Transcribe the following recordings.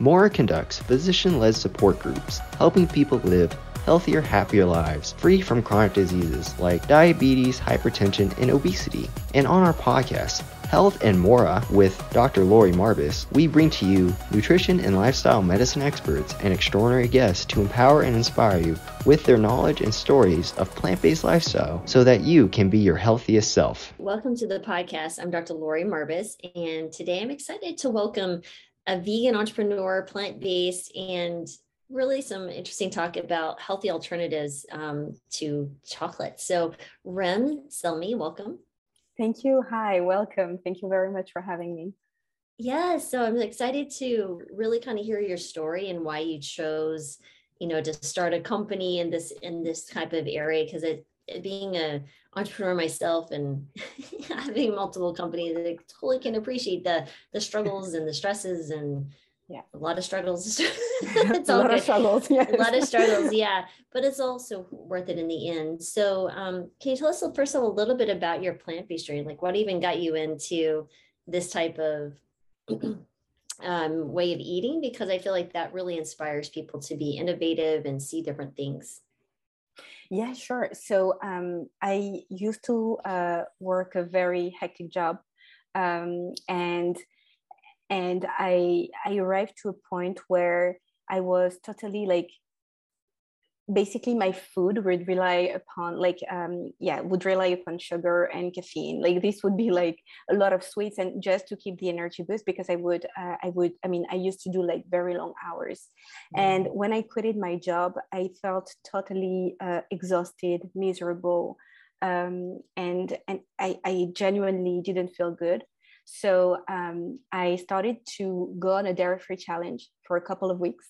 Mora conducts physician led support groups, helping people live healthier, happier lives, free from chronic diseases like diabetes, hypertension, and obesity. And on our podcast, Health and Mora with Dr. Lori Marbas, we bring to you nutrition and lifestyle medicine experts and extraordinary guests to empower and inspire you with their knowledge and stories of plant based lifestyle so that you can be your healthiest self. Welcome to the podcast. I'm Dr. Lori Marbas, and today I'm excited to welcome a vegan entrepreneur, plant based, and really some interesting talk about healthy alternatives um, to chocolate. So, Rem Selmi, welcome. Thank you. Hi, welcome. Thank you very much for having me. Yeah, so I'm excited to really kind of hear your story and why you chose, you know, to start a company in this in this type of area because it, being a entrepreneur myself and having multiple companies, I totally can appreciate the the struggles and the stresses and yeah. a lot of struggles. It's a lot good. of struggles yes. a lot of struggles yeah. But it's also worth it in the end. So um, can you tell us first of all a little bit about your plant-based journey? Like what even got you into this type of um, way of eating? Because i feel like that really inspires people to be innovative and see different things yeah sure. So um, i used to uh, work a very hectic job um, and and i i arrived to a point where i was totally like basically my food would rely upon like um yeah would rely upon sugar and caffeine. Like this would be like a lot of sweets and just to keep the energy boost because i would uh, i would i mean i used to do like very long hours. Mm-hmm. and when i quitted my job i felt totally uh, exhausted miserable um, and and I, I genuinely didn't feel good. So um, I started to go on a dairy free challenge for a couple of weeks.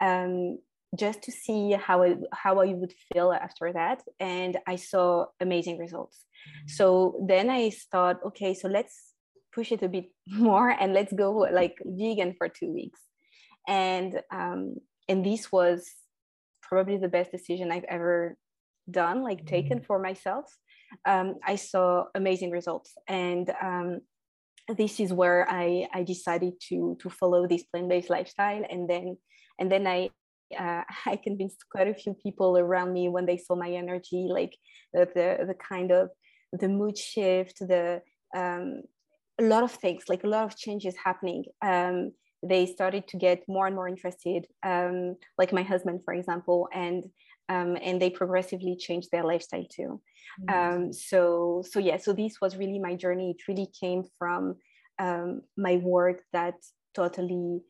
Um, just to see how I, how I would feel after that. And I saw amazing results. Mm-hmm. So then I thought, okay, so let's push it a bit more and let's go like vegan for two weeks. And um, and this was probably the best decision I've ever done, like taken mm-hmm. for myself. Um, I saw amazing results, and um, this is where I, I decided to to follow this plant-based lifestyle and then and then I uh, I convinced quite a few people around me when they saw my energy like the the, the kind of the mood shift the um, a lot of things like a lot of changes happening. Um, they started to get more and more interested um, like my husband for example and um, and they progressively changed their lifestyle too. Mm-hmm. um, so so yeah so this was really my journey. It really came from um, my work that totally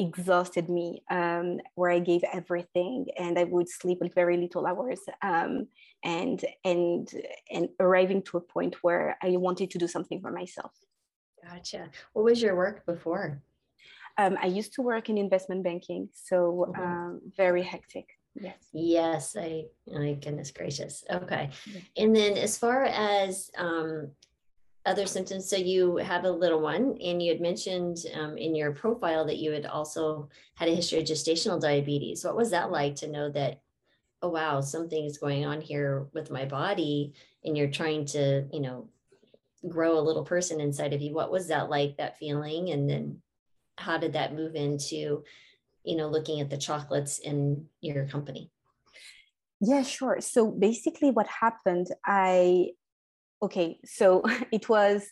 exhausted me um, where i gave everything and i would sleep with very little hours um, and and and arriving to a point where i wanted to do something for myself gotcha what was your work before um, i used to work in investment banking so mm-hmm. very hectic Yes. Yes. I, my goodness gracious. Okay. And then as far as um, other symptoms, so you have a little one and you had mentioned um, in your profile that you had also had a history of gestational diabetes. What was that like to know that, oh, wow, something is going on here with my body and you're trying to, you know, grow a little person inside of you. What was that like, that feeling? And then how did that move into you know looking at the chocolates in your company yeah sure so basically what happened i okay so it was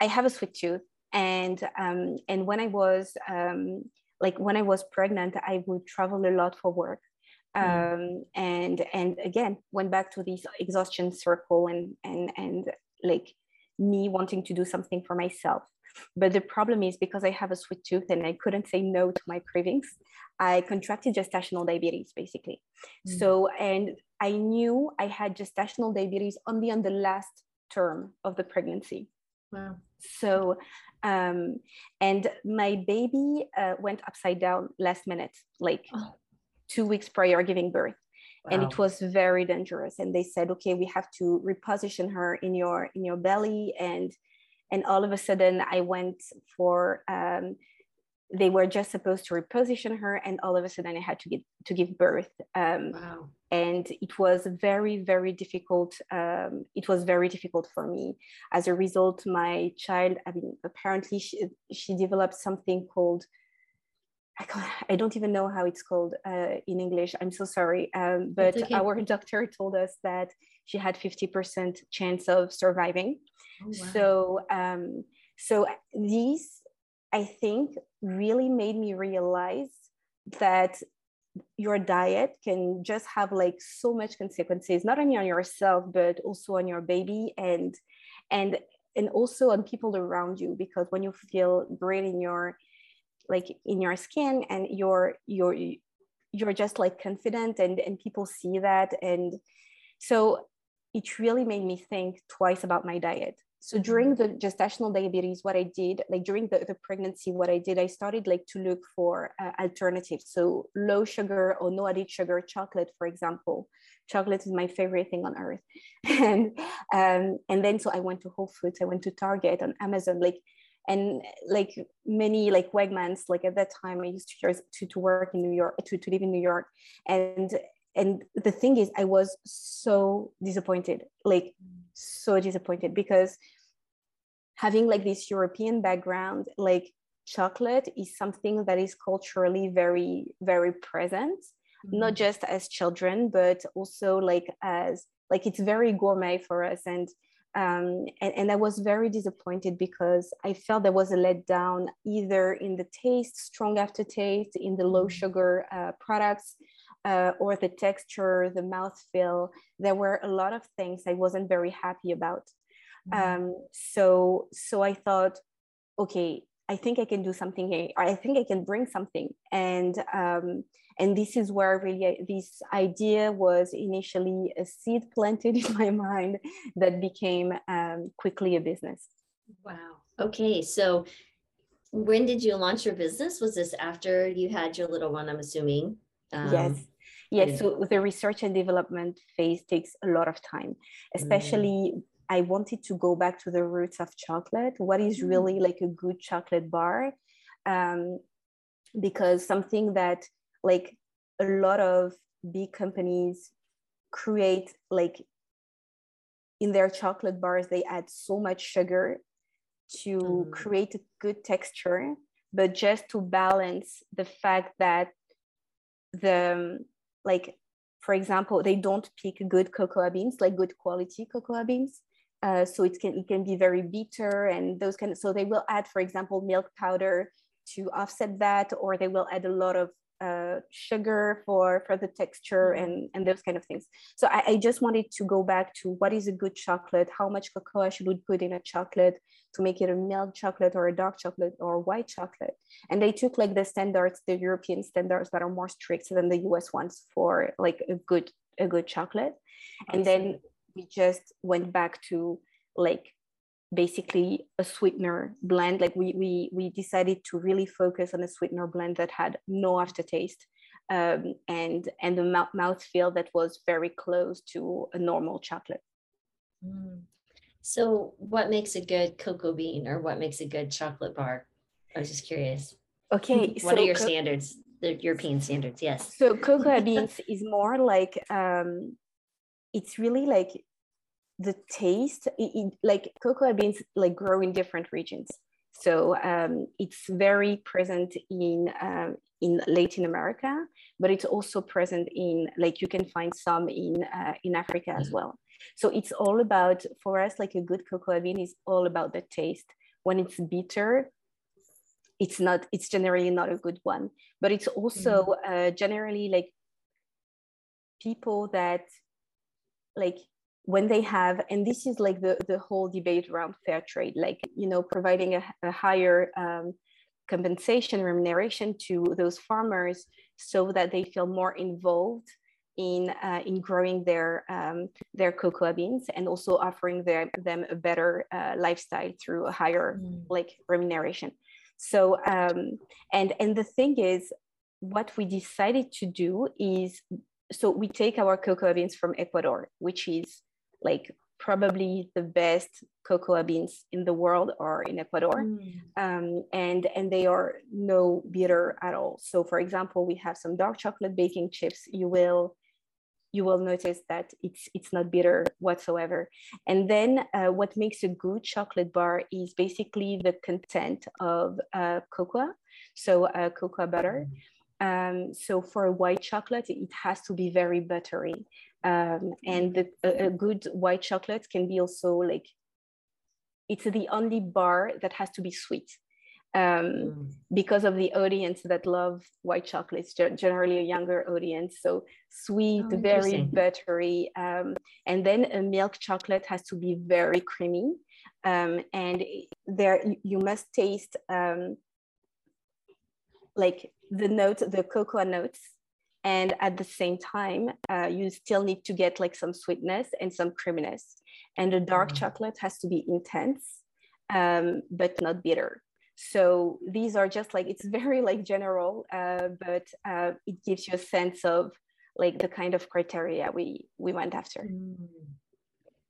i have a sweet tooth and um, and when i was um, like when i was pregnant i would travel a lot for work hmm. um, mm. and and again went back to this exhaustion circle and and and like me wanting to do something for myself but the problem is because I have a sweet tooth and I couldn't say no to my cravings, I contracted gestational diabetes basically. Mm. So, and I knew I had gestational diabetes only on the last term of the pregnancy. Wow. So, um, and my baby uh, went upside down last minute, like oh. two weeks prior giving birth. Wow. and it was very dangerous and they said okay we have to reposition her in your in your belly and and all of a sudden i went for um, they were just supposed to reposition her and all of a sudden i had to get to give birth um, wow. and it was very very difficult um, it was very difficult for me as a result my child i mean apparently she, she developed something called I, I don't even know how it's called uh, in English. I'm so sorry. Um, but okay. our doctor told us that she had 50% chance of surviving. Oh, wow. So, um, so these I think really made me realize that your diet can just have like so much consequences not only on yourself but also on your baby and and and also on people around you because when you feel great in your like in your skin and you're you're you're just like confident and and people see that and so it really made me think twice about my diet so during the gestational diabetes what i did like during the, the pregnancy what i did i started like to look for uh, alternatives. So low sugar or no added sugar chocolate for example. Chocolate is my favorite thing on earth. And um, and then so i went to whole foods i went to target on amazon like and like many like wegmans like at that time i used to to, to work in new york to, to live in new york. And and the thing is i was so disappointed like so disappointed because having like this european background like chocolate is something that is culturally very very present mm-hmm. not just as children but also like as like it's very gourmet for us and um, and, and, I was very disappointed because I felt there was a letdown either in the taste, strong aftertaste, in the low mm-hmm. sugar uh, products, uh, or the texture, the mouthfeel. There were a lot of things I wasn't very happy about. Mm-hmm. Um, so, so I thought, okay, I think I can do something. Here. I think I can bring something, and um, and this is where really this idea was initially a seed planted in my mind that became um, quickly a business. Wow. Okay, so when did you launch your business? Was this after you had your little one? I'm assuming. Um, yes. Yes, so the research and development phase takes a lot of time, especially mm. I wanted to go back to the roots of chocolate. What is mm. really like a good chocolate bar? Um, because something that like a lot of big companies create like in their chocolate bars they add so much sugar to mm. create a good texture but just to balance the fact that the like for example they don't pick good cocoa beans like good quality cocoa beans. Uh, so it can it can be very bitter and those kind of so they will add for example milk powder to offset that or they will add a lot of uh, sugar for for the texture mm-hmm. and and those kind of things. So I, I, just wanted to go back to what is a good chocolate how much cocoa should we put in a chocolate to make it a milk chocolate or a dark chocolate or white chocolate. And they took like the standards the european standards that are more strict than the us ones for like a good a good chocolate. And then we just went back to like basically a sweetener blend. Like we we we decided to really focus on a sweetener blend that had no aftertaste um, and and the mouth, mouth feel that was very close to a normal chocolate. Mm. so what makes a good cocoa bean or what makes a good chocolate bar? I was just curious. Okay what so are your co- standards the european standards? Yes. So cocoa beans is more like um it's really like the taste it, it, like cocoa beans like grow in different regions so um, it's very present in um, in Latin America, but it's also present in like you can find some in uh, in Africa as well. So it's all about for us like a good cocoa bean is all about the taste. When it's bitter, it's not it's generally not a good one. But it's also mm. uh, generally like people that like when they have and this is like the, the whole debate around fair trade like you know providing a, a higher um, compensation remuneration to those farmers so that they feel more involved in uh, in growing their um, their cocoa beans and also offering their, them a better uh, lifestyle through a higher mm. like remuneration so um, and and the thing is what we decided to do is so we take our cocoa beans from ecuador which is like probably the best cocoa beans in the world or in Ecuador. Mm. Um, and, and they are no bitter at all. So for example, we have some dark chocolate baking chips. You will you will notice that it's it's not bitter whatsoever. And then uh, what makes a good chocolate bar is basically the content of uh, cocoa, so uh, cocoa butter. Um, so for white chocolate, it has to be very buttery. Um, and the, a, a good white chocolate can be also like, it's the only bar that has to be sweet um, mm. because of the audience that love white chocolates, generally a younger audience. So sweet, oh, very buttery. Um, and then a milk chocolate has to be very creamy. Um, and there you must taste um, like the notes, the cocoa notes. And at the same time, uh, you still need to get like some sweetness and some creaminess. And the dark mm. chocolate has to be intense, um, but not bitter so these are just like it's very like general uh, but uh, it gives you a sense of like the kind of criteria we we went after mm.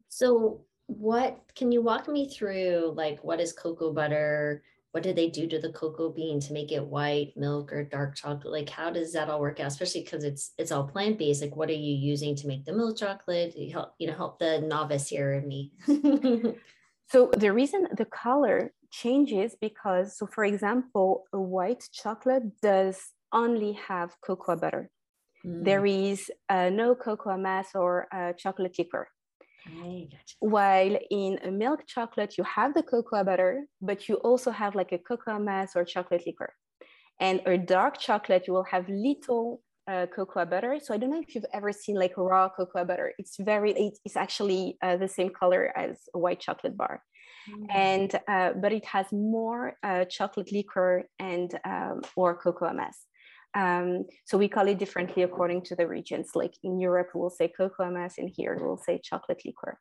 so what can you walk me through like what is cocoa butter what do they do to the cocoa bean to make it white milk or dark chocolate like how does that all work out especially because it's it's all plant-based like what are you using to make the milk chocolate you help you know help the novice here and me so the reason the color changes because, so for example, a white chocolate does only have cocoa butter. Mm. There is uh, no cocoa mass or uh, chocolate liquor. Gotcha. While in a milk chocolate, you have the cocoa butter, but you also have like a cocoa mass or chocolate liquor. And a dark chocolate, you will have little uh, cocoa butter. So I don't know if you've ever seen like raw cocoa butter. It's very, it's actually uh, the same color as a white chocolate bar. Mm. And, uh, but it has more uh, chocolate liquor and um, or cocoa mass. Um, so we call it differently according to the regions. Like in Europe, we'll say cocoa mass, and here we'll say chocolate liquor.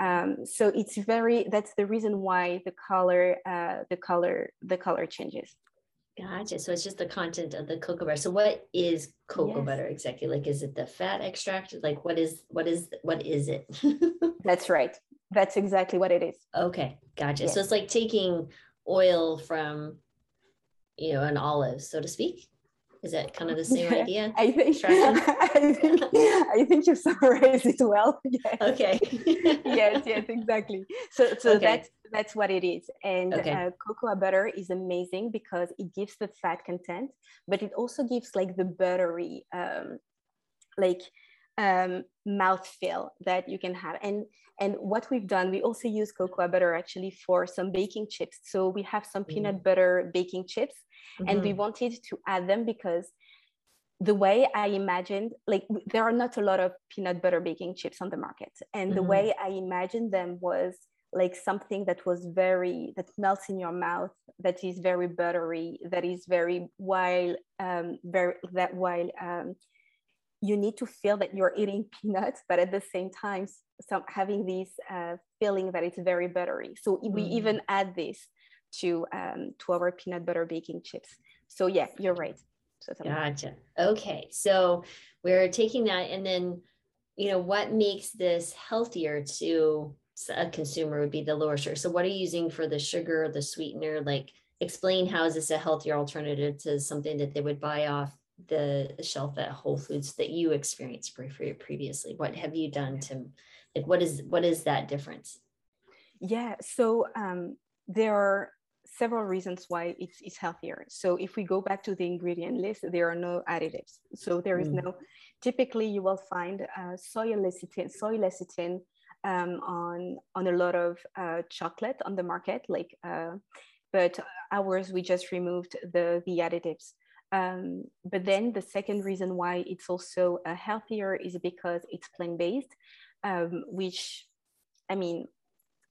Um, so it's very. That's the reason why the color, uh, the color, the color changes. Gotcha. So it's just the content of the cocoa butter. So what is cocoa yes. butter exactly? Like, is it the fat extract? Like, what is what is what is it? That's right. That's exactly what it is. Okay, gotcha. Yes. So it's like taking oil from, you know, an olive, so to speak. Is that kind of the same yeah, idea? I think, I think I think you summarized it well. Yes. Okay. yes, yes, exactly. So so okay. that's that's what it is. And okay. uh, cocoa butter is amazing because it gives the fat content, but it also gives like the buttery um, like um, mouth feel that you can have. And and what we've done, we also use cocoa butter actually for some baking chips. So we have some peanut mm. butter baking chips, mm-hmm. and we mm-hmm. wanted to add them because the way I imagined, like there are not a lot of peanut butter baking chips on the market, and mm-hmm. the way I imagined them was like something that was very that melts in your mouth that is very buttery that is very while um very that while um you need to feel that you're eating peanuts, but at the same time, some having this uh, feeling that it's very buttery. So mm. we even add this to um, to our peanut butter baking chips. So yeah, you're right. So gotcha. Okay, so we're taking that, and then you know what makes this healthier to a consumer would be the lower sugar. So what are you using for the sugar, the sweetener? Like explain how is this a healthier alternative to something that they would buy off the shelf at Whole Foods that you experienced previously? What have you done to like what is what is that difference? Yeah, so um, there are several reasons why it's, it's healthier. So if we go back to the ingredient list, there are no additives. So there is mm. no. Typically, you will find uh, soy lecithin, soy lecithin um, on on a lot of uh, chocolate on the market, like. Uh, but ours, we just removed the the additives. Um, but then the second reason why it's also uh, healthier is because it's plant based, um, which I mean,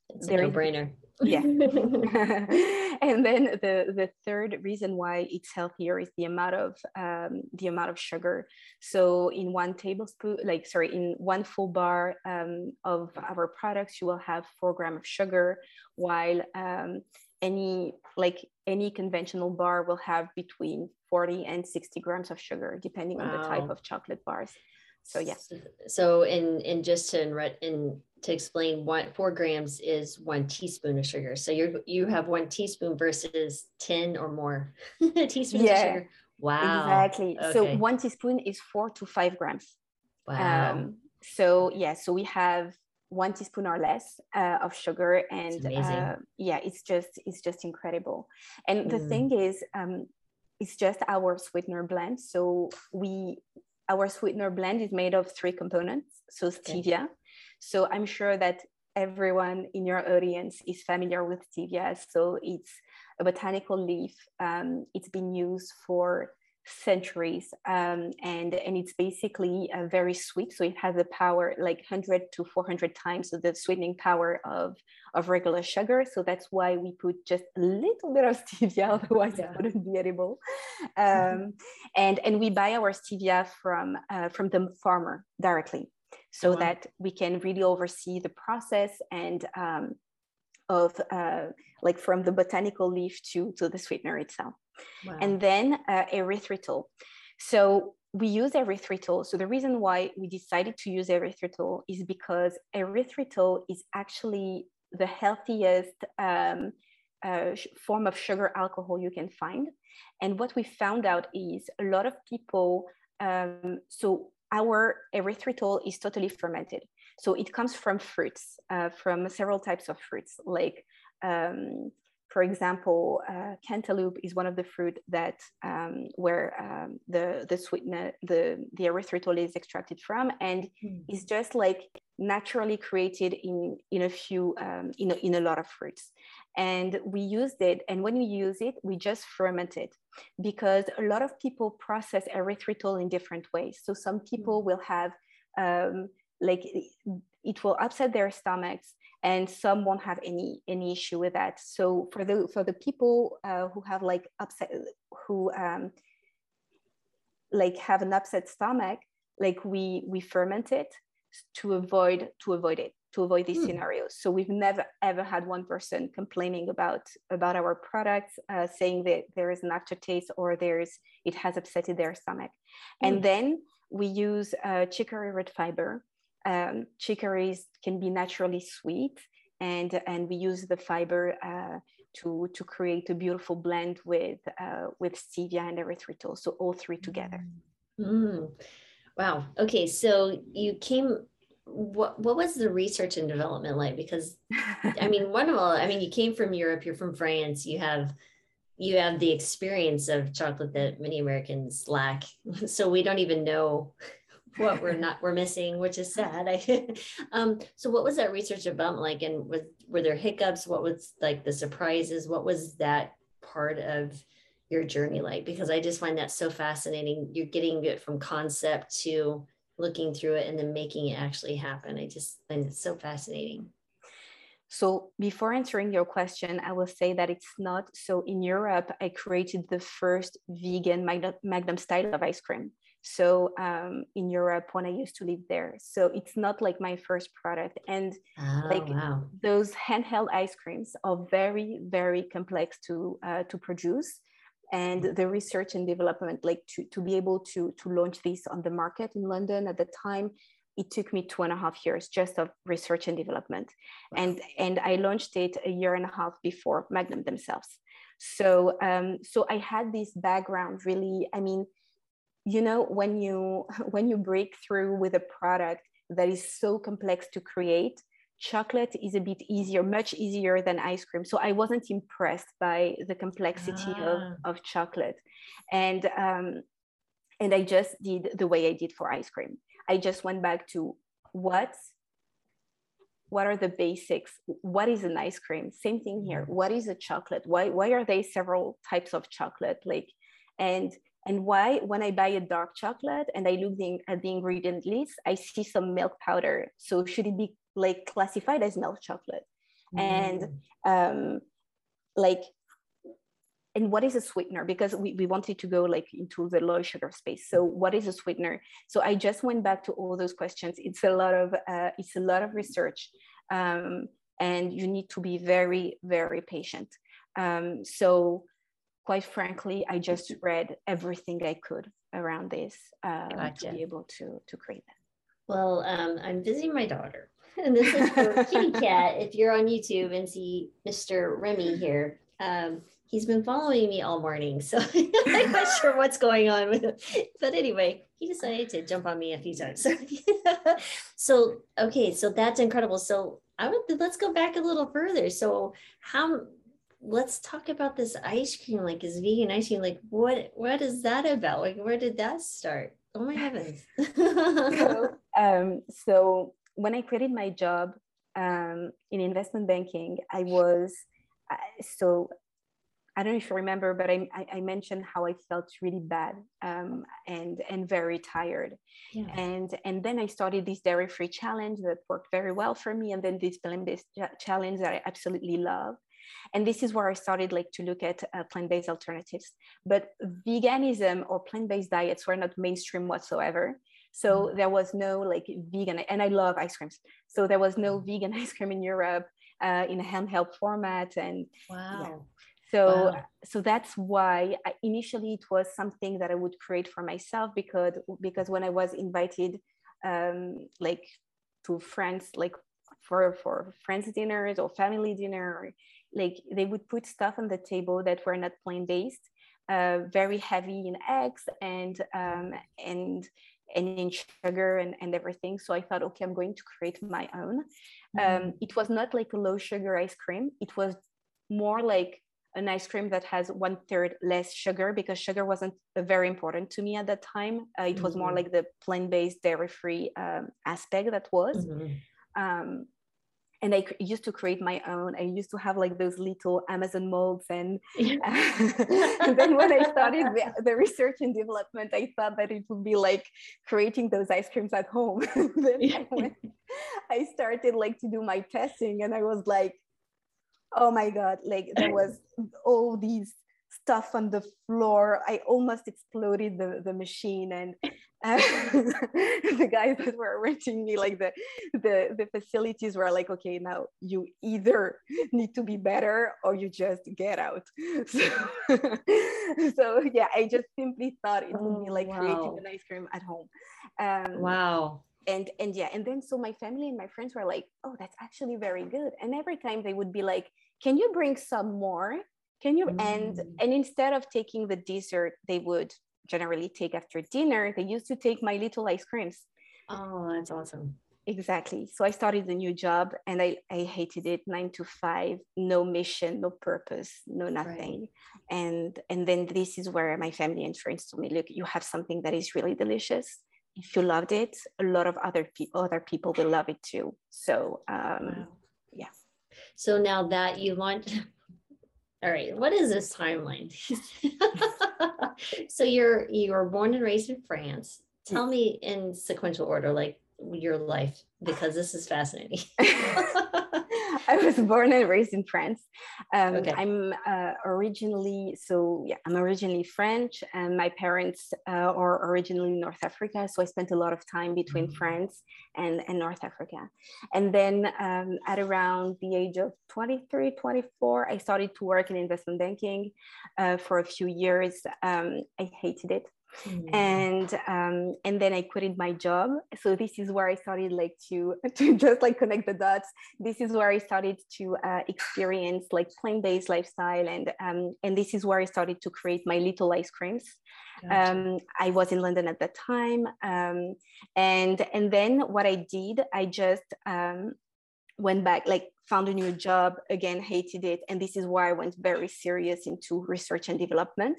it's a no brainer. Yeah. and then the, the third reason why it's healthier is the amount of um, the amount of sugar. So in one tablespoon, like sorry, in one full bar um, of our products, you will have four gram of sugar, while um, any like any conventional bar will have between 40 and 60 grams of sugar depending wow. on the type of chocolate bars so yeah so in in just to in, to explain what four grams is one teaspoon of sugar. So you you have one teaspoon versus 10 or more teaspoons yeah, of sugar. Wow. Exactly. Okay. So one teaspoon is four to five grams. Wow. Um, so yeah, so we have one teaspoon or less uh, of sugar and uh, yeah it's just it's just incredible and mm. the thing is um, it's just our sweetener blend. So we our sweetener blend is made of three components so stevia. Okay. so i'm sure that everyone in your audience is familiar with stevia. So it's a botanical leaf. Um, it's been used for centuries um, and and it's basically uh, very sweet so it has a power like 100 to 400 times the sweetening power of of regular sugar so that's why we put just a little bit of stevia otherwise yeah. it wouldn't be edible um, and and we buy our stevia from uh, from the farmer directly so uh-huh. that we can really oversee the process and um, of uh, like from the botanical leaf to to the sweetener itself Wow. And then uh, erythritol. So we use erythritol. So the reason why we decided to use erythritol is because erythritol is actually the healthiest um, uh, form of sugar alcohol you can find. And what we found out is a lot of people, um, so our erythritol is totally fermented. So it comes from fruits, uh, from several types of fruits, like um, for example, uh, cantaloupe is one of the fruit that um, where um, the the sweetener the the erythritol is extracted from, and mm. it's just like naturally created in in a few um, in a, in a lot of fruits, and we used it. And when we use it, we just ferment it because a lot of people process erythritol in different ways. So some people mm. will have um, like it will upset their stomachs and some won't have any any issue with that so for the for the people uh, who have like upset who um, like have an upset stomach like we we ferment it to avoid to avoid it to avoid these hmm. scenarios so we've never ever had one person complaining about about our products uh, saying that there is an aftertaste or there's it has upsetted their stomach hmm. and then we use uh, chicory root fiber um, chicories can be naturally sweet and, and we use the fiber uh, to, to create a beautiful blend with, uh, with stevia and erythritol. So all three together. Mm. Wow. Okay. So you came, what, what was the research and development like? Because I mean, one of all, I mean, you came from Europe, you're from France, you have, you have the experience of chocolate that many Americans lack. So we don't even know what we're not we're missing, which is sad. I, um, so what was that research about like, and was were there hiccups? What was like the surprises? What was that part of your journey like? Because I just find that so fascinating. You're getting it from concept to looking through it and then making it actually happen. I just find it so fascinating. So before answering your question, I will say that it's not. So in Europe, I created the first vegan Magnum style of ice cream so um, in Europe when I used to live there. So it's not like my first product. And oh, like wow. those handheld ice creams are very, very complex to uh, to produce. And mm. the research and development, like to, to be able to, to launch this on the market in London at the time, it took me two and a half years just of research and development. Wow. And, and I launched it a year and a half before Magnum themselves. So, um, so I had this background really, I mean, you know when you when you break through with a product that is so complex to create chocolate is a bit easier much easier than ice cream. So i wasn't impressed by the complexity ah. of, of chocolate. And um, and i just did the way i did for ice cream. I just went back to what what are the basics? What is an ice cream? Same thing here. Mm. what is a chocolate? Why why are there several types of chocolate? Like and and why, when I buy a dark chocolate and I look the, at the ingredient list, I see some milk powder. So should it be like classified as milk chocolate? Mm. And um, like, and what is a sweetener? Because we, we wanted to go like into the low sugar space. So what is a sweetener? So I just went back to all those questions. It's a lot of uh, it's a lot of research, um, and you need to be very very patient. Um, so quite frankly, I just read everything I could around this uh, gotcha. to be able to to create that. Well, um, I'm visiting my daughter and this is for Kitty Cat. If you're on YouTube and see Mr. Remy here, um, he's been following me all morning. So I'm not sure what's going on with him. But anyway, he decided to jump on me a few times. so okay, so that's incredible. So I would let's go back a little further. So how let's talk about this ice cream, like is vegan ice cream. Like what what is that about? Like where did that start? Oh my heavens. so, um, so when I quitted my job um, in investment banking, I was uh, so I don't know if you remember, but I, I, mentioned how I felt really bad um, and and very tired, yeah. and and then I started this dairy free challenge that worked very well for me, and then this plant based challenge that I absolutely love, and this is where I started like to look at uh, plant based alternatives. But veganism or plant based diets were not mainstream whatsoever. So mm-hmm. there was no like vegan, and I love ice creams. So there was no mm-hmm. vegan ice cream in Europe uh, in a handheld format, and wow. Yeah so wow. so that's why I, initially it was something that i would create for myself because because when i was invited um like to friends like for for friends dinners or family dinner like they would put stuff on the table that were not plant based uh, very heavy in eggs and um, and and in sugar and, and everything. So I thought, okay, I'm going to create my own. Mm-hmm. Um, it was not like a low sugar ice cream. It was more like an ice cream that has one third less sugar because sugar wasn't very important to me at that time. Uh, it mm-hmm. was more mm-hmm. like the plant based, dairy free um, aspect that was. Mm-hmm. Um, and I used to create my own. I used to have like those little Amazon molds, and, and then when I started the, the, research and development, I thought that it would be like creating those ice creams at home. then I, I started like to do my testing, and I was like, oh my god like there was all these stuff on the floor i almost exploded the, the machine and uh, the guys that were renting me like the, the the facilities were like okay now you either need to be better or you just get out. So, so yeah i just simply thought it would be like oh, wow. creating an ice cream at home. Um, wow. and and yeah and then so my family and my friends were like oh that's actually very good. And every time they would be like can you bring some more? Can you? Mm. and and instead of taking the dessert they would generally take after dinner they used to take my little ice creams oh that's awesome exactly so i started a new job and i i hated it nine to five no mission no purpose no nothing right. and and then this is where my family and friends told me look you have something that is really delicious if you loved it, a lot of other people other people will love it too. So um, wow. yeah. So now that you want, all right, what is this timeline? so you're you were born and raised in France. Tell me in sequential order, like your life, because this is fascinating. I was born and raised in France. Um, okay. I'm uh, originally, so yeah, I'm originally French, and my parents uh, are originally North Africa. So I spent a lot of time between mm-hmm. France and, and North Africa. And then um, at around the age of 23, 24, I started to work in investment banking uh, for a few years. Um, I hated it. Mm. and um, and then I quitted my job. So this is where I started like to to just like connect the dots. This is where I started to uh, experience like plant based lifestyle, and um, and this is where I started to create my little ice creams. Gotcha. Um, I was in London at that time, um, and and then what I did, I just um, went back like found a new job again hated it and this is why i went very serious into research and development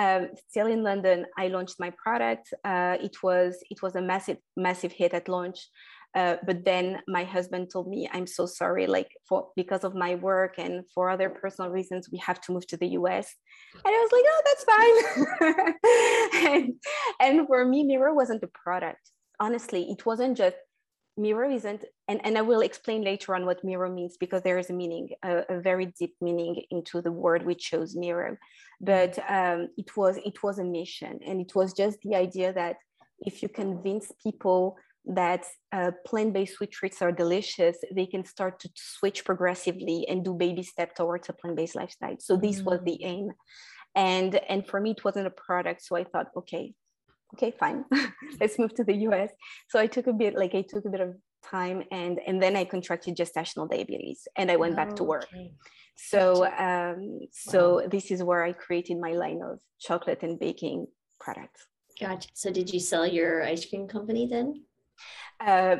um, still in London, I launched my product. Uh, it was it was a massive massive hit at launch. Uh, but then my husband told me, "I'm so sorry, like for because of my work and for other personal reasons, we have to move to the US." And I was like, "Oh, that's fine." and, and for me, Miro wasn't a product. Honestly, it wasn't just Miro isn't, and, and I will explain later on what Miro means because there is a meaning, a, a very deep meaning into the word we chose Miro But um, it was it was a mission, and it was just the idea that if you convince people that uh, plant-based sweet treats are delicious, they can start to switch progressively and do baby step towards a plant-based lifestyle. So this mm-hmm. was the aim, and and for me it wasn't a product. So I thought, okay, okay, fine, let's move to the US. So I took a bit, like I took a bit of time and and then i contracted gestational diabetes and i went oh, back to work. Okay. so um so wow. this is where i created my line of chocolate and baking products. Gotcha. So did you sell your ice cream company then? Uh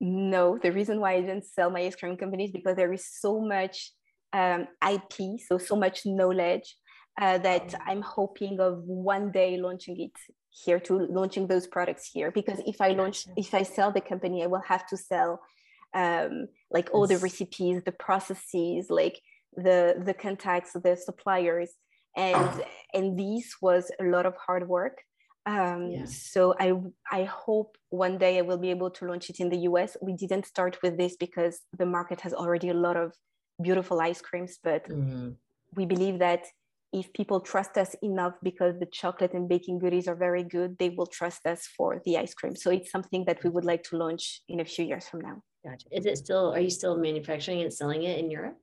no. The reason why i didn't sell my ice cream company is because there is so much um, ip so so much knowledge uh, that oh. i'm hoping of one day launching it here to launching those products here because if i launch if i sell the company i will have to sell um, like all the recipes the processes like the the contacts the suppliers and and this was a lot of hard work um, yeah. so i i hope one day i will be able to launch it in the us we didn't start with this because the market has already a lot of beautiful ice creams but mm-hmm. we believe that if people trust us enough because the chocolate and baking goodies are very good, they will trust us for the ice cream. So it's something that we would like to launch in a few years from now. Gotcha. Is it still, are you still manufacturing and selling it in Europe?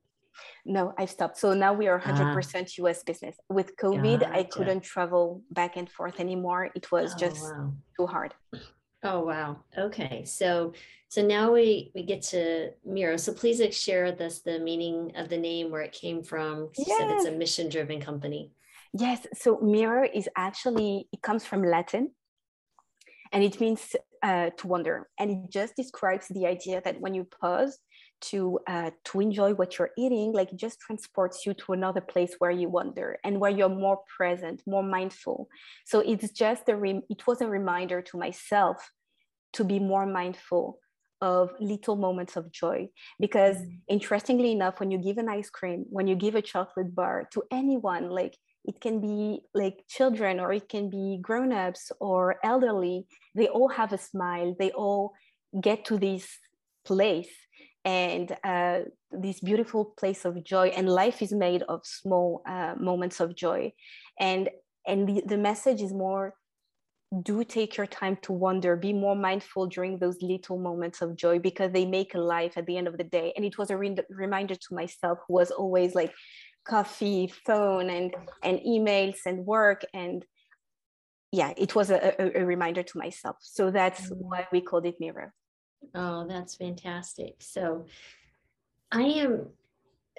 No, I've stopped. So now we are 100% ah. US business. With COVID, gotcha. I couldn't travel back and forth anymore. It was oh, just wow. too hard. Oh, wow. Okay. So so now we we get to Miro. So please share with us the meaning of the name, where it came from. You yes. said it's a mission driven company. Yes. So Miro is actually it comes from Latin, and it means uh, to wonder, and it just describes the idea that when you pause to uh, to enjoy what you're eating, like it just transports you to another place where you wonder and where you're more present, more mindful. So it's just a it was a reminder to myself to be more mindful of little moments of joy. Because mm. interestingly enough, when you give an ice cream, when you give a chocolate bar to anyone, like it can be like children or it can be grown-ups or elderly, they all have a smile. They all get to this place and uh, this beautiful place of joy. And life is made of small uh, moments of joy. And and the, the message is more do take your time to wonder be more mindful during those little moments of joy because they make a life at the end of the day and it was a re- reminder to myself who was always like coffee phone and and emails and work and yeah it was a, a, a reminder to myself so that's mm. why we called it Miro oh that's fantastic. So i am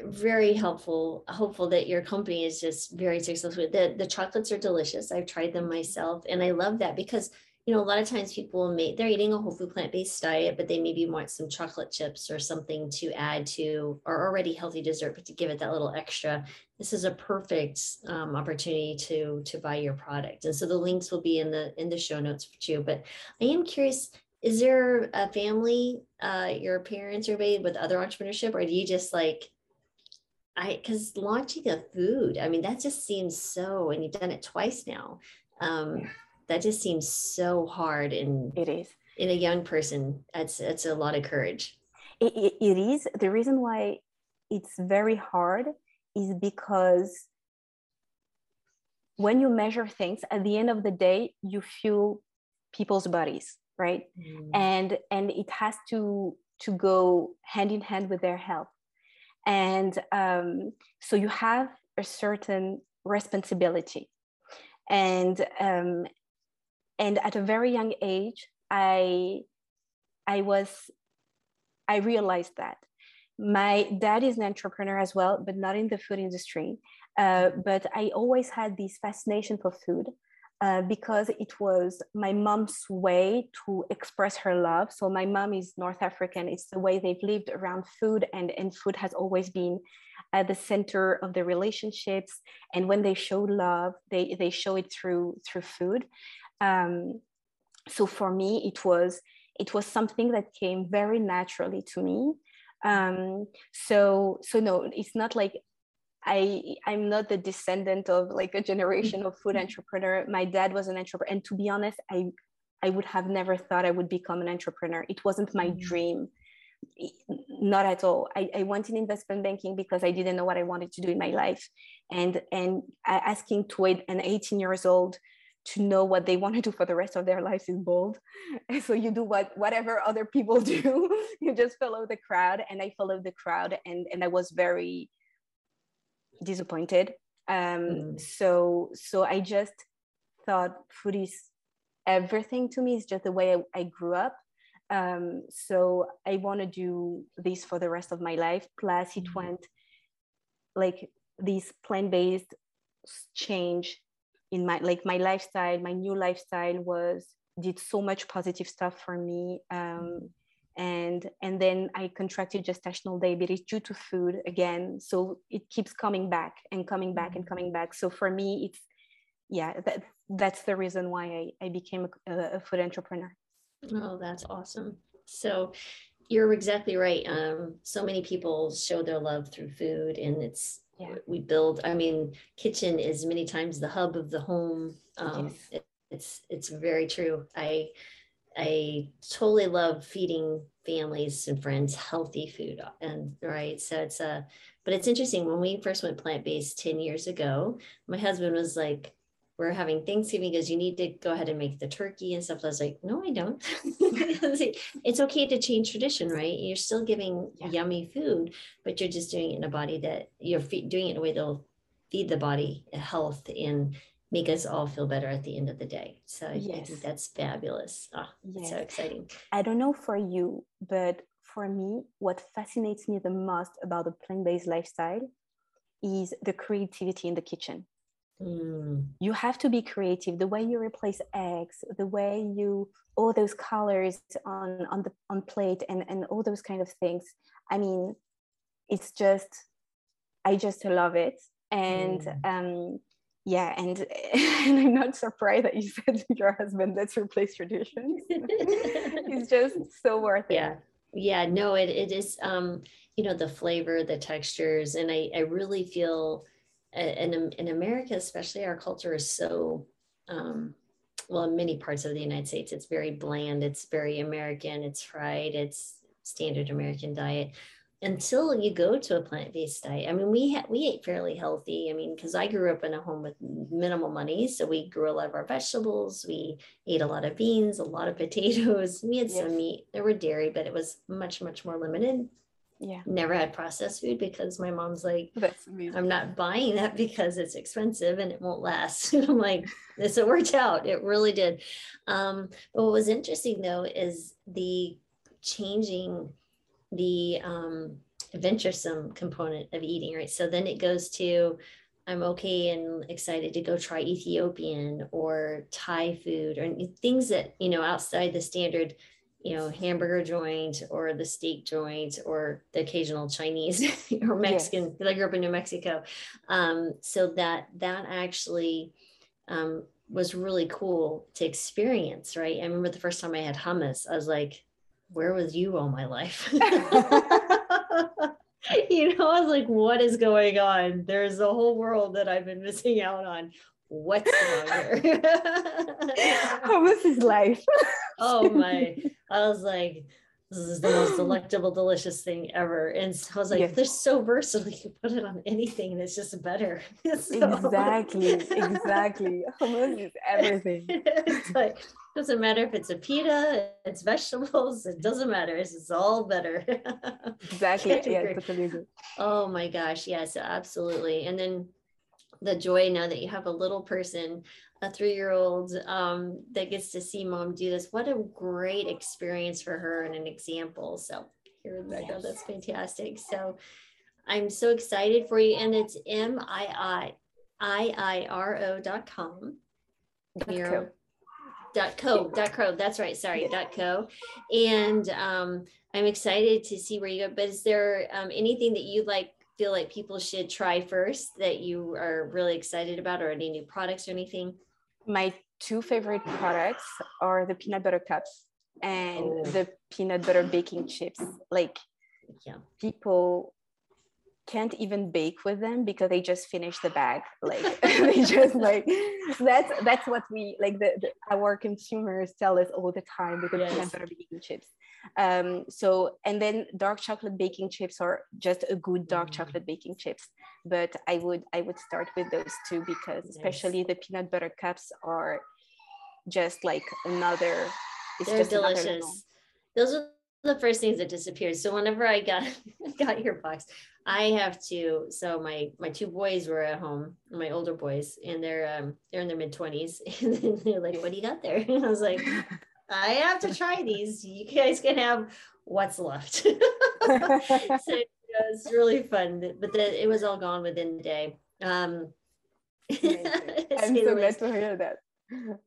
very helpful hopeful that your company is just very successful. The the chocolates are delicious. I've tried them myself and i love that because you know a lot of times people make they're eating a whole food plant-based diet but they maybe want some chocolate chips or something to add to or already healthy dessert but to give it that little extra. This is a perfect um, opportunity to to buy your product. And so the links will be in the in the show notes for you. But i am curious is there a family uh your parents or maybe with other entrepreneurship or do you just like I because launching a food, I mean, that just seems so, and you've done it twice now. Um, that just seems so hard in it is in a young person. That's that's a lot of courage. it, it, it is the reason why it's very hard is because when you measure things at the end of the day you feel people's bodies right? Mm. and and it has to to go hand in hand with their health. And um, so you have a certain responsibility. And um, and at a very young age i i was i realized that. My dad is an entrepreneur as well but not in the food industry uh, but i always had this fascination for food uh, because it was my mom's way to express her love. So my mom is North African. It's the way they've lived around food, and and food has always been at the center of the relationships. And when they show love, they they show it through through food. Um, so for me, it was it was something that came very naturally to me. Um, so so no, it's not like I I'm not the descendant of like a generation of food entrepreneur. My dad was an entrepreneur, and to be honest, I I would have never thought I would become an entrepreneur. It wasn't my mm. dream, not at all. I, I went in investment banking because I didn't know what I wanted to do in my life, and and asking to wait an 18 years old to know what they want to do for the rest of their lives is bold. And so you do what whatever other people do. you just follow the crowd, and I followed the crowd, and and I was very disappointed. Um, mm. So so I just thought food is everything to me. It's just the way I, I grew up. Um, so I want to do this for the rest of my life. Plus, it mm-hmm. went like this plant-based change in my like my lifestyle. My new lifestyle was did so much positive stuff for me. Um, mm-hmm. And and then I contracted gestational diabetes due to food again. So it keeps coming back and coming back and coming back. So for me, it's yeah, that, that's the reason why I, I became a, a food entrepreneur. Oh, that's awesome. So you're exactly right. Um, so many people show their love through food, and it's yeah. we build. I mean, kitchen is many times the hub of the home. Um, yes. it, it's it's very true. I I totally love feeding families and friends healthy food, and right. So it's a, but it's interesting when we first went plant based ten years ago. My husband was like, we're having Thanksgiving because you need to go ahead and make the turkey and stuff. I was like, no, I don't. it's okay to change tradition, right? You're still giving yeah. yummy food, but you're just doing it in a body that you're doing it in a way that'll feed the body health and make us all feel better at the end of the day. So yes. I think that's fabulous. Oh, yes. so exciting. I don't know for you, but for me, what fascinates me the most about the plant-based lifestyle is the creativity in the kitchen Mm. You have to be creative. The way you replace eggs, the way you all those colors on on the on plate, and and all those kind of things. I mean, it's just, I just love it, and mm. um, yeah, and, and I'm not surprised that you said to your husband, "Let's replace traditions." it's just so worth it. Yeah, yeah. No, it it is. Um, you know, the flavor, the textures, and I I really feel and in America, especially, our culture is so um, well in many parts of the United States. It's very bland. It's very American. It's fried. It's standard American diet. Until you go to a plant-based diet, I mean, we ha- we ate fairly healthy. I mean, because I grew up in a home with minimal money, so we grew a lot of our vegetables. We ate a lot of beans, a lot of potatoes. We had yes. some meat. There were dairy, but it was much much more limited yeah never had processed food because my mom's like i'm not buying that because it's expensive and it won't last i'm like this it worked out it really did um, but what was interesting though is the changing the um, venturesome component of eating right so then it goes to i'm okay and excited to go try ethiopian or thai food or things that you know outside the standard you know, hamburger joint or the steak joint or the occasional Chinese or Mexican. Yes. I grew up in New Mexico. Um, so that that actually um, was really cool to experience, right? I remember the first time I had hummus, I was like, where was you all my life? you know, I was like, what is going on? There's a whole world that I've been missing out on what's longer? Hummus is life. oh my. I was like, this is the most delectable, delicious thing ever. And so I was like, yes. they're so versatile. You can put it on anything and it's just better. so, exactly. Exactly. Hummus is everything. it's like, doesn't matter if it's a pita, it's vegetables, it doesn't matter. It's, it's all better. exactly. Yeah, totally. Oh my gosh. Yes, absolutely. And then the joy now that you have a little person, a three year old um, that gets to see mom do this. What a great experience for her and an example. So, here, Rebecca, yes. that's fantastic. So, I'm so excited for you. And it's M I I I I R O dot com. Miro, dot co dot co that's right sorry dot co and um, i'm excited to see where you go but is there um, anything that you'd like feel like people should try first that you are really excited about or any new products or anything? My two favorite products are the peanut butter cups and oh. the peanut butter baking chips. Like yeah. people can't even bake with them because they just finish the bag like they just like that's that's what we like the, the, our consumers tell us all the time because yes. peanut butter baking chips um, so, and then dark chocolate baking chips are just a good dark mm. chocolate baking chips. But I would I would start with those two because especially the peanut butter cups are just like another. They're delicious. Those are the first things that disappeared. So whenever I got got your box, I have to. So my my two boys were at home, my older boys, and they're um they're in their mid twenties, and they're like, "What do you got there?" And I was like, I have to try these. You guys can have what's left. so it was really fun, but the, it was all gone within the day. Um, I'm so glad to hear that.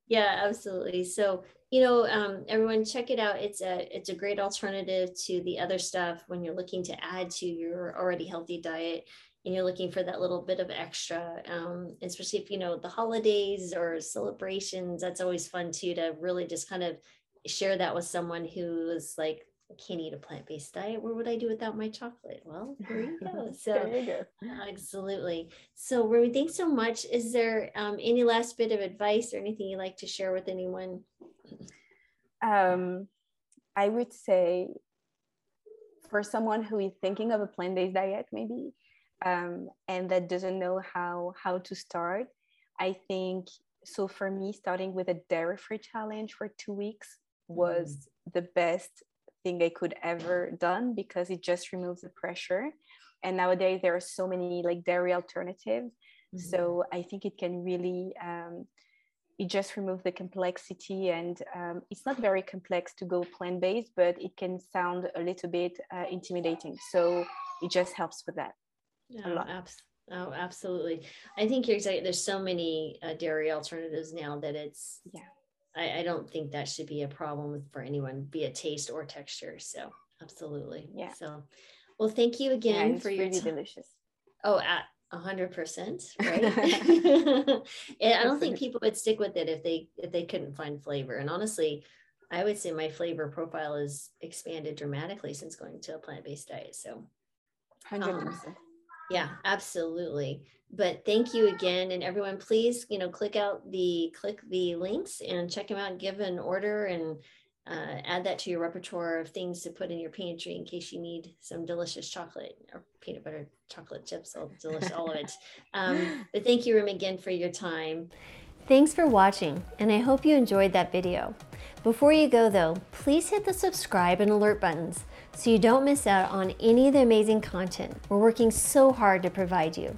Yeah, absolutely. So you know, um, everyone check it out. It's a it's a great alternative to the other stuff when you're looking to add to your already healthy diet and you're looking for that little bit of extra um, especially if you know the holidays or celebrations that's always fun too to really just kind of share that with someone who's like I can't eat a plant-based diet. What would I do without my chocolate? Well, here you go. So you go. absolutely. So Rumi, thanks so much. Is there um, any last bit of advice or anything you'd like to share with anyone? Um, I would say for someone who is thinking of a plant-based diet, maybe, um, and that doesn't know how how to start, I think so. For me, starting with a dairy-free challenge for two weeks was mm. the best thing I could ever done because it just removes the pressure. And nowadays there are so many like dairy alternatives. Mm-hmm. So I think it can really um, it just removes the complexity and um, it's not very complex to go plant-based but it can sound a little bit uh, intimidating. So it just helps with that a lot. Abs- oh absolutely. I think you're exactly there's so many uh, dairy alternatives now that it's yeah. I, I don't think that should be a problem for anyone be it taste or texture so absolutely. Yeah. So well thank you again yeah, for your really delicious. Oh at hundred percent, right? I don't think people would stick with it if they if they couldn't find flavor. And honestly, I would say my flavor profile has expanded dramatically since going to a plant-based diet. So hundred um, percent. Yeah, absolutely. But thank you again. And everyone, please, you know, click out the click the links and check them out, give an order and uh, add that to your repertoire of things to put in your pantry in case you need some delicious chocolate or peanut butter chocolate chips, all delicious, all of it. Um, but thank you, Rim, again for your time. Thanks for watching, and I hope you enjoyed that video. Before you go though, please hit the subscribe and alert buttons so you don't miss out on any of the amazing content we're working so hard to provide you.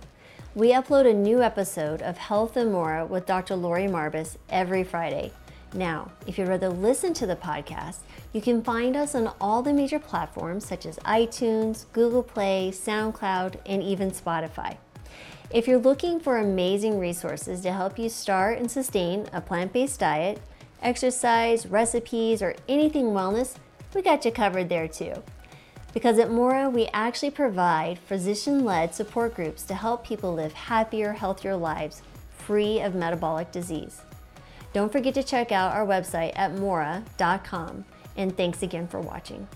We upload a new episode of Health Amora with Dr. Laurie Marbas every Friday. Now, if you'd rather listen to the podcast, you can find us on all the major platforms such as iTunes, Google Play, SoundCloud, and even Spotify. If you're looking for amazing resources to help you start and sustain a plant based diet, exercise, recipes, or anything wellness, we got you covered there too. Because at Mora, we actually provide physician led support groups to help people live happier, healthier lives free of metabolic disease. Don't forget to check out our website at mora.com. And thanks again for watching.